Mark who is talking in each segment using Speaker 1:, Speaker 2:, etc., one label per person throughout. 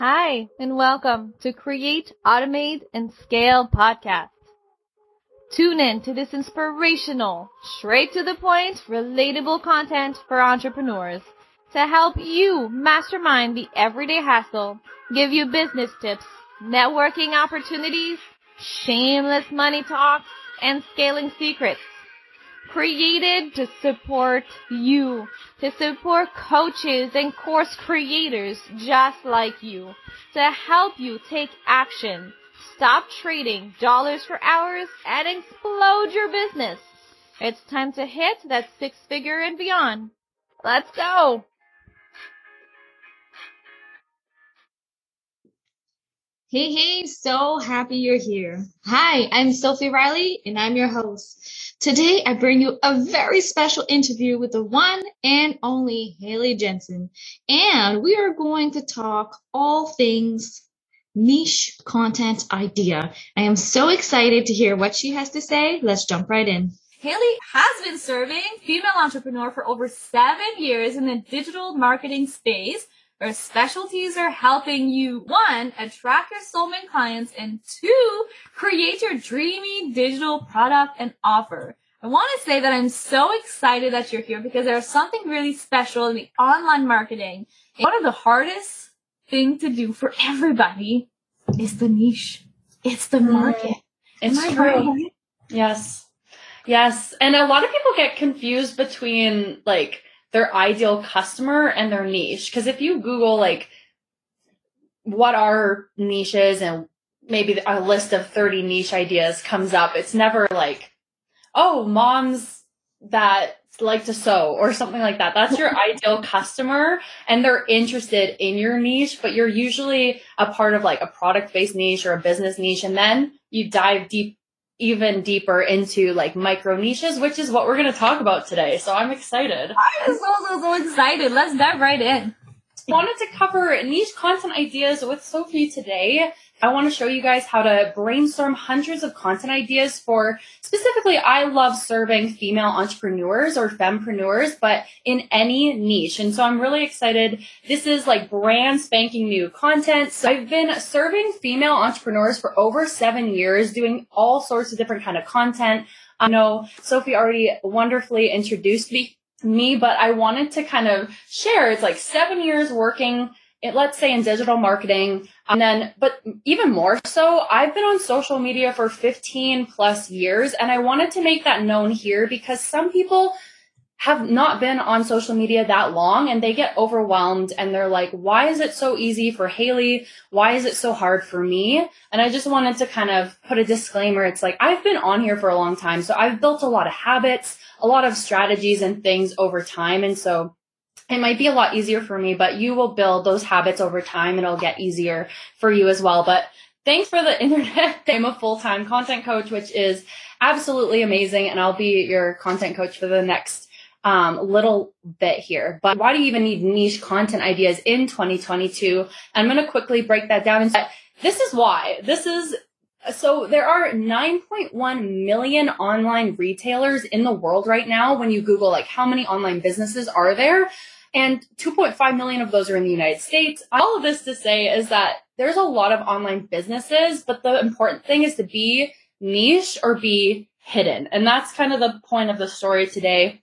Speaker 1: Hi, and welcome to Create, Automate, and Scale podcast. Tune in to this inspirational, straight to the point, relatable content for entrepreneurs to help you mastermind the everyday hassle, give you business tips, networking opportunities, shameless money talks, and scaling secrets created to support you, to support coaches and course creators just like you, to help you take action, stop trading dollars for hours, and explode your business. It's time to hit that six figure and beyond. Let's go!
Speaker 2: Hey, hey, so happy you're here. Hi, I'm Sophie Riley and I'm your host. Today I bring you a very special interview with the one and only Hayley Janzen. And we are going to talk all things niche content idea. I am so excited to hear what she has to say. Let's jump right in.
Speaker 1: Hayley has been serving female entrepreneur for over seven years in the digital marketing space our specialties are helping you, one, attract your soulmate clients, and two, create your dreamy digital product and offer. I want to say that I'm so excited that you're here because there's something really special in the online marketing. One of the hardest thing to do for everybody is the niche. It's the mm-hmm. market.
Speaker 3: It's true. Right? Yes. Yes. And a lot of people get confused between like their ideal customer and their niche. Cause if you Google like what are niches and maybe a list of 30 niche ideas comes up, it's never like, oh, moms that like to sew or something like that. That's your ideal customer and they're interested in your niche, but you're usually a part of like a product based niche or a business niche. And then you dive deep even deeper into like micro niches, which is what we're going to talk about today. So I'm excited.
Speaker 1: I'm so, so, so excited. Let's dive right in.
Speaker 3: Wanted to cover niche content ideas with Sophie today. I want to show you guys how to brainstorm hundreds of content ideas for specifically, I love serving female entrepreneurs or fempreneurs, but in any niche. And so I'm really excited. This is like brand spanking new content. So I've been serving female entrepreneurs for over seven years, doing all sorts of different kind of content. I know Sophie already wonderfully introduced me me, but I wanted to kind of share. It's like seven years working it, let's say in digital marketing. Um, and then, but even more so, I've been on social media for 15 plus years and I wanted to make that known here because some people have not been on social media that long and they get overwhelmed and they're like, why is it so easy for Hayley? Why is it so hard for me? And I just wanted to kind of put a disclaimer. It's like, I've been on here for a long time. So I've built a lot of habits, a lot of strategies and things over time. And so it might be a lot easier for me, but you will build those habits over time and it'll get easier for you as well. But thanks for the internet. I'm a full-time content coach, which is absolutely amazing. And I'll be your content coach for the next um, little bit here. But why do you even need niche content ideas in 2022? I'm going to quickly break that down. And this is why. This is so there are 9.1 million online retailers in the world right now. When you Google like how many online businesses are there, and 2.5 million of those are in the United States. All of this to say is that there's a lot of online businesses, but the important thing is to be niche or be hidden. And that's kind of the point of the story today.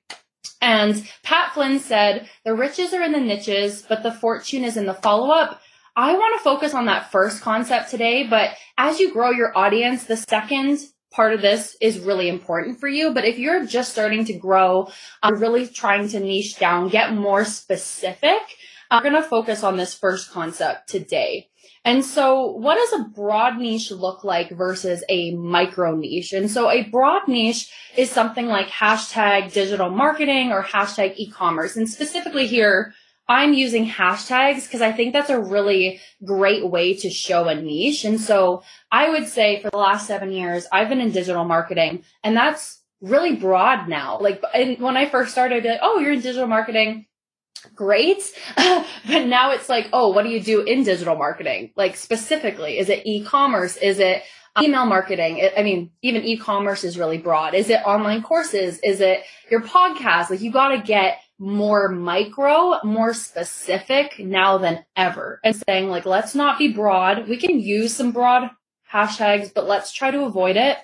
Speaker 3: And Pat Flynn said, the riches are in the niches, but the fortune is in the follow up. I want to focus on that first concept today, but as you grow your audience, the second part of this is really important for you. But if you're just starting to grow, I'm really trying to niche down, get more specific, I'm going to focus on this first concept today. And so what does a broad niche look like versus a micro niche? And so a broad niche is something like hashtag digital marketing or hashtag e-commerce. And specifically here, I'm using hashtags because I think that's a really great way to show a niche. And so I would say for the last seven years, I've been in digital marketing and that's really broad now. Like when I first started, I'd be like, oh, you're in digital marketing. Great. but now it's like, oh, what do you do in digital marketing? Like specifically, is it e-commerce? Is it email marketing? I mean, even e-commerce is really broad. Is it online courses? Is it your podcast? Like you got to get more micro, more specific now than ever and saying like, let's not be broad. We can use some broad hashtags, but let's try to avoid it.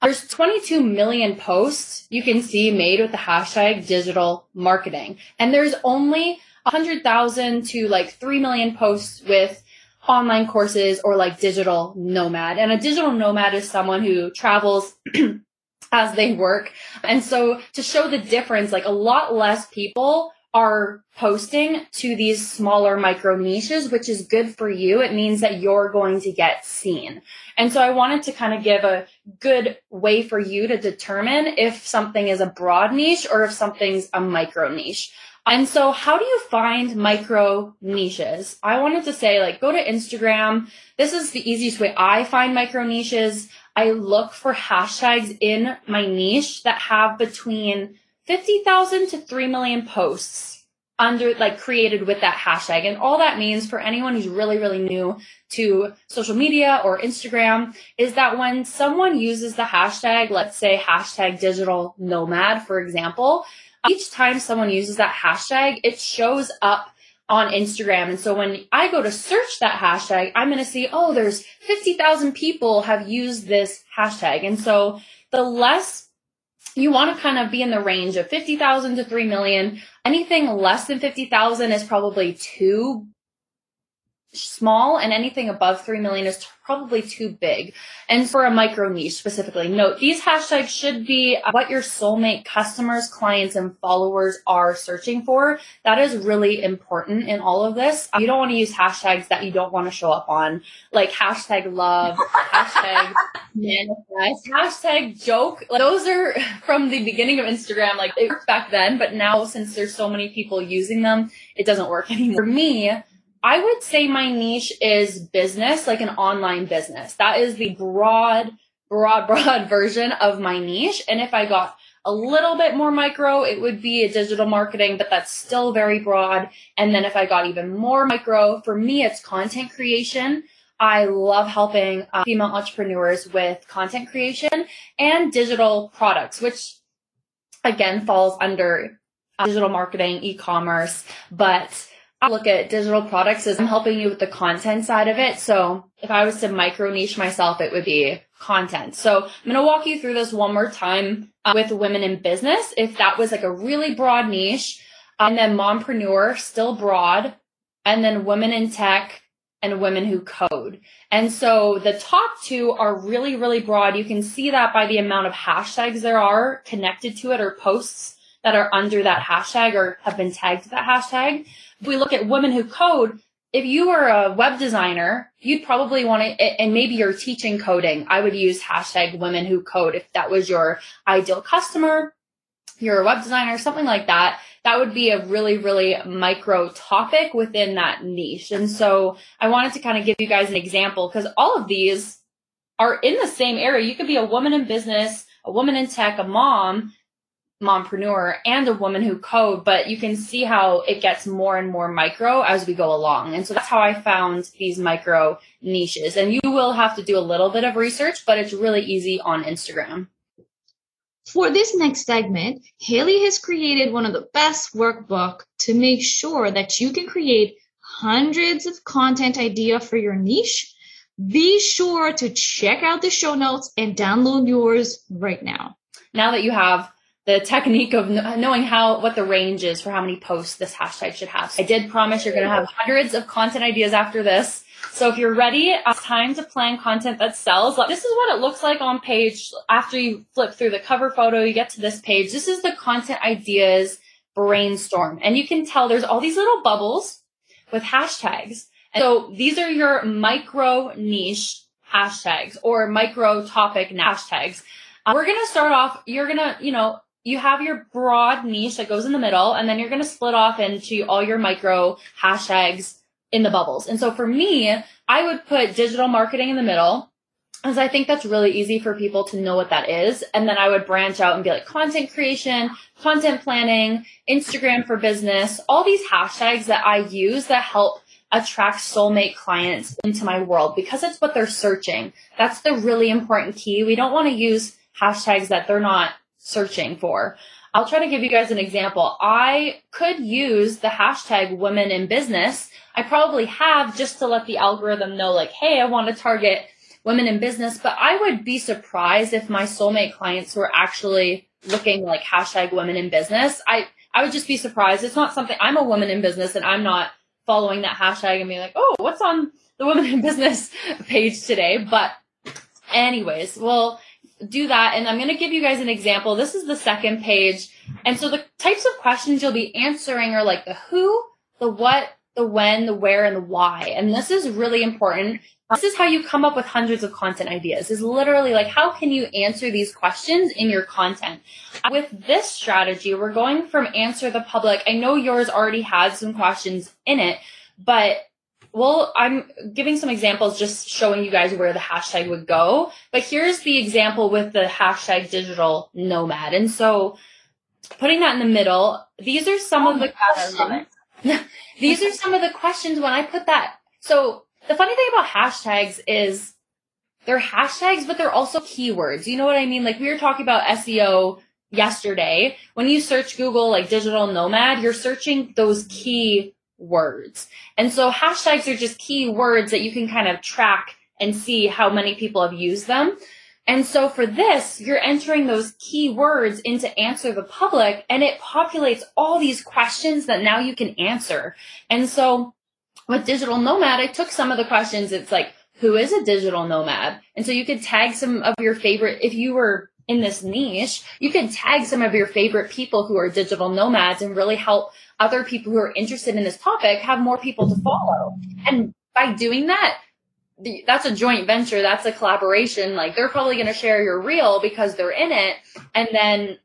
Speaker 3: There's 22 million posts you can see made with the hashtag digital marketing. And there's only 100,000 to like 3 million posts with online courses or like digital nomad. And a digital nomad is someone who travels as they work. And so to show the difference, like a lot less people are posting to these smaller micro niches, which is good for you. It means that you're going to get seen. And so I wanted to kind of give a good way for you to determine if something is a broad niche or if something's a micro niche. And so how do you find micro niches? I wanted to say like go to Instagram. This is the easiest way I find micro niches. I look for hashtags in my niche that have between 50,000 to 3 million posts under like created with that hashtag. And all that means for anyone who's really, really new to social media or Instagram is that when someone uses the hashtag, let's say hashtag digital nomad, for example, each time someone uses that hashtag, it shows up on Instagram. And so when I go to search that hashtag, I'm going to see, oh, there's 50,000 people have used this hashtag. And so the less you want to kind of be in the range of 50,000 to 3 million. Anything less than 50,000 is probably too small and anything above 3 million is probably too big. And for a micro niche specifically, note these hashtags should be what your soulmate customers, clients, and followers are searching for. That is really important in all of this. You don't want to use hashtags that you don't want to show up on, like hashtag love, hashtag manifest, hashtag joke. Like, those are from the beginning of Instagram. Like it worked back then, but now since there's so many people using them, it doesn't work anymore. For me, I would say my niche is business, like an online business. That is the broad, broad, broad version of my niche. And if I got a little bit more micro, it would be a digital marketing, but that's still very broad. And then if I got even more micro, for me, it's content creation. I love helping uh, female entrepreneurs with content creation and digital products, which again falls under uh, digital marketing, e-commerce, but I look at digital products as I'm helping you with the content side of it. So if I was to micro niche myself, it would be content. So I'm going to walk you through this one more time uh, with women in business. If that was like a really broad niche and then mompreneur, still broad, and then women in tech and women who code. And so the top two are really, really broad. You can see that by the amount of hashtags there are connected to it or posts that are under that hashtag or have been tagged to that hashtag. If we look at women who code, if you were a web designer, you'd probably want to, and maybe you're teaching coding. I would use hashtag women who code if that was your ideal customer. You're a web designer, something like that. That would be a really, really micro topic within that niche. And so I wanted to kind of give you guys an example because all of these are in the same area. You could be a woman in business, a woman in tech, a mom, mompreneur and a woman who code, but you can see how it gets more and more micro as we go along. And so that's how I found these micro niches. And you will have to do a little bit of research, but it's really easy on Instagram.
Speaker 2: For this next segment, Hayley has created one of the best workbook to make sure that you can create hundreds of content idea for your niche. Be sure to check out the show notes and download yours right now.
Speaker 3: Now that you have the technique of knowing how what the range is for how many posts this hashtag should have. I did promise you're going to have hundreds of content ideas after this. So if you're ready, it's time to plan content that sells. This is what it looks like on page after you flip through the cover photo, you get to this page. This is the content ideas brainstorm. And you can tell there's all these little bubbles with hashtags. And so these are your micro niche hashtags or micro topic hashtags. Uh, we're going to start off, you're going to, you know, you have your broad niche that goes in the middle, and then you're going to split off into all your micro hashtags in the bubbles. And so for me, I would put digital marketing in the middle because I think that's really easy for people to know what that is. And then I would branch out and be like content creation, content planning, Instagram for business, all these hashtags that I use that help attract soulmate clients into my world because it's what they're searching. That's the really important key. We don't want to use hashtags that they're not searching for. I'll try to give you guys an example. I could use the hashtag women in business. I probably have just to let the algorithm know like, hey, I want to target women in business, but I would be surprised if my soulmate clients were actually looking like hashtag women in business. I, I would just be surprised. It's not something I'm a woman in business and I'm not following that hashtag and being like, oh, what's on the women in business page today? But anyways, we'll do that. And I'm going to give you guys an example. This is the second page. And so the types of questions you'll be answering are like the who, the what, the when, the where, and the why. And this is really important. This is how you come up with hundreds of content ideas is literally like, how can you answer these questions in your content? With this strategy, we're going from answer the public. I know yours already has some questions in it, but well, I'm giving some examples just showing you guys where the hashtag would go. But here's the example with the hashtag digital nomad. And so putting that in the middle, these are some oh of the oh questions. these are some of the questions when I put that. So the funny thing about hashtags is they're hashtags, but they're also keywords. You know what I mean? Like we were talking about SEO yesterday. When you search Google like digital nomad, you're searching those key words. And so hashtags are just key words that you can kind of track and see how many people have used them. And so for this, you're entering those key words into answer the public and it populates all these questions that now you can answer. And so with digital nomad, I took some of the questions. It's like, who is a digital nomad? And so you could tag some of your favorite, if you were in this niche, you can tag some of your favorite people who are digital nomads and really help other people who are interested in this topic have more people to follow. And by doing that, that's a joint venture. That's a collaboration. Like they're probably going to share your reel because they're in it. And then,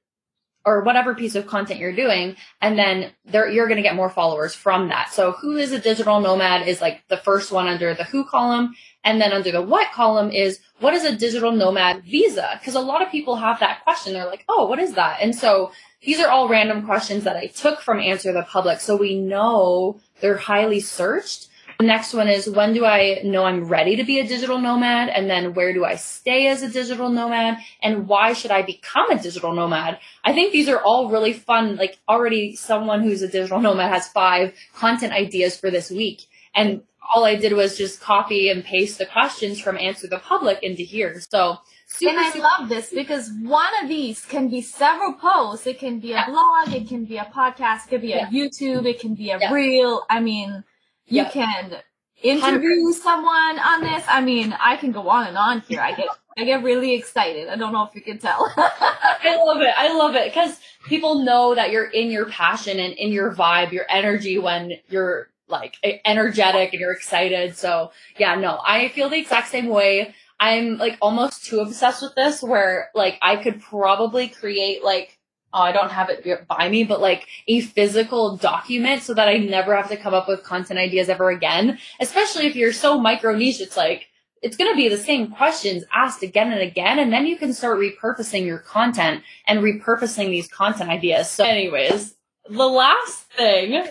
Speaker 3: or whatever piece of content you're doing. And then there, you're going to get more followers from that. So who is a digital nomad is like the first one under the who column. And then under the what column is what is a digital nomad visa? Because a lot of people have that question. They're like, oh, what is that? And so these are all random questions that I took from Answer the Public. So we know they're highly searched. The next one is when do I know I'm ready to be a digital nomad? And then where do I stay as a digital nomad? And why should I become a digital nomad? I think these are all really fun. Like already someone who's a digital nomad has five content ideas for this week. And all I did was just copy and paste the questions from Answer the Public into here. So
Speaker 1: Super, and I love this because one of these can be several posts. It can be a yeah. blog, it can be a podcast, it can be yeah. a YouTube, it can be a yeah. reel. I mean, you can interview 100%. someone on this. I mean, I can go on and on here. I get I get really excited. I don't know if you can tell.
Speaker 3: I love it. I love it because people know that you're in your passion and in your vibe, your energy when you're like energetic and you're excited. So yeah, no, I feel the exact same way. I'm like almost too obsessed with this where like I could probably create like oh, I don't have it by me, but like a physical document so that I never have to come up with content ideas ever again. Especially if you're so micro niche, it's like, it's going to be the same questions asked again and again. And then you can start repurposing your content and repurposing these content ideas. So anyways, the last thing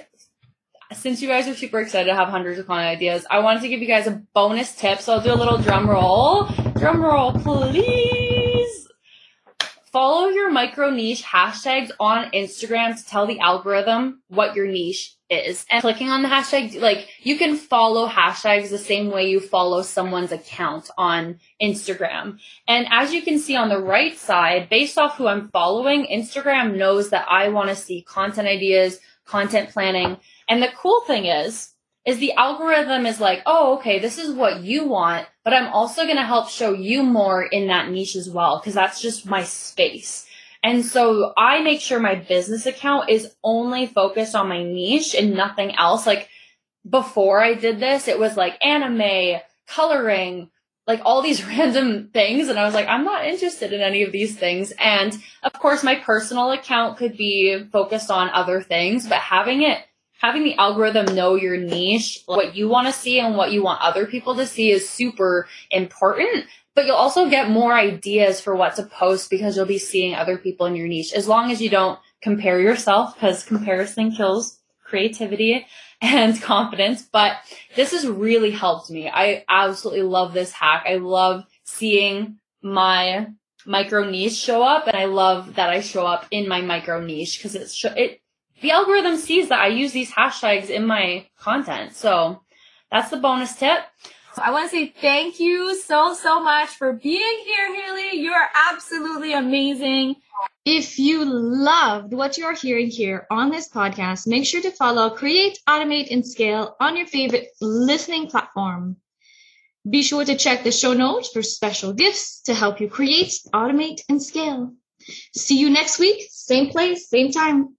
Speaker 3: since you guys are super excited to have hundreds of content ideas, I wanted to give you guys a bonus tip. So I'll do a little drum roll. Drum roll, please. Follow your micro niche hashtags on Instagram to tell the algorithm what your niche is. And clicking on the hashtag, like you can follow hashtags the same way you follow someone's account on Instagram. And as you can see on the right side, based off who I'm following, Instagram knows that I want to see content ideas, content planning, and the cool thing is, is the algorithm is like, oh, okay, this is what you want, but I'm also going to help show you more in that niche as well, because that's just my space. And so I make sure my business account is only focused on my niche and nothing else. Like before I did this, it was like anime, coloring, like all these random things. And I was like, I'm not interested in any of these things. And of course, my personal account could be focused on other things, but having it having the algorithm know your niche, what you want to see and what you want other people to see is super important. But you'll also get more ideas for what to post because you'll be seeing other people in your niche as long as you don't compare yourself because comparison kills creativity and confidence. But this has really helped me. I absolutely love this hack. I love seeing my micro niche show up, and I love that I show up in my micro niche because it's sh- it the algorithm sees that I use these hashtags in my content. So that's the bonus tip.
Speaker 2: I want to say thank you so, so much for being here, Hayley. You are absolutely amazing. If you loved what you're hearing here on this podcast, make sure to follow Create, Automate, and Scale on your favorite listening platform. Be sure to check the show notes for special gifts to help you create, automate, and scale. See you next week, same place, same time.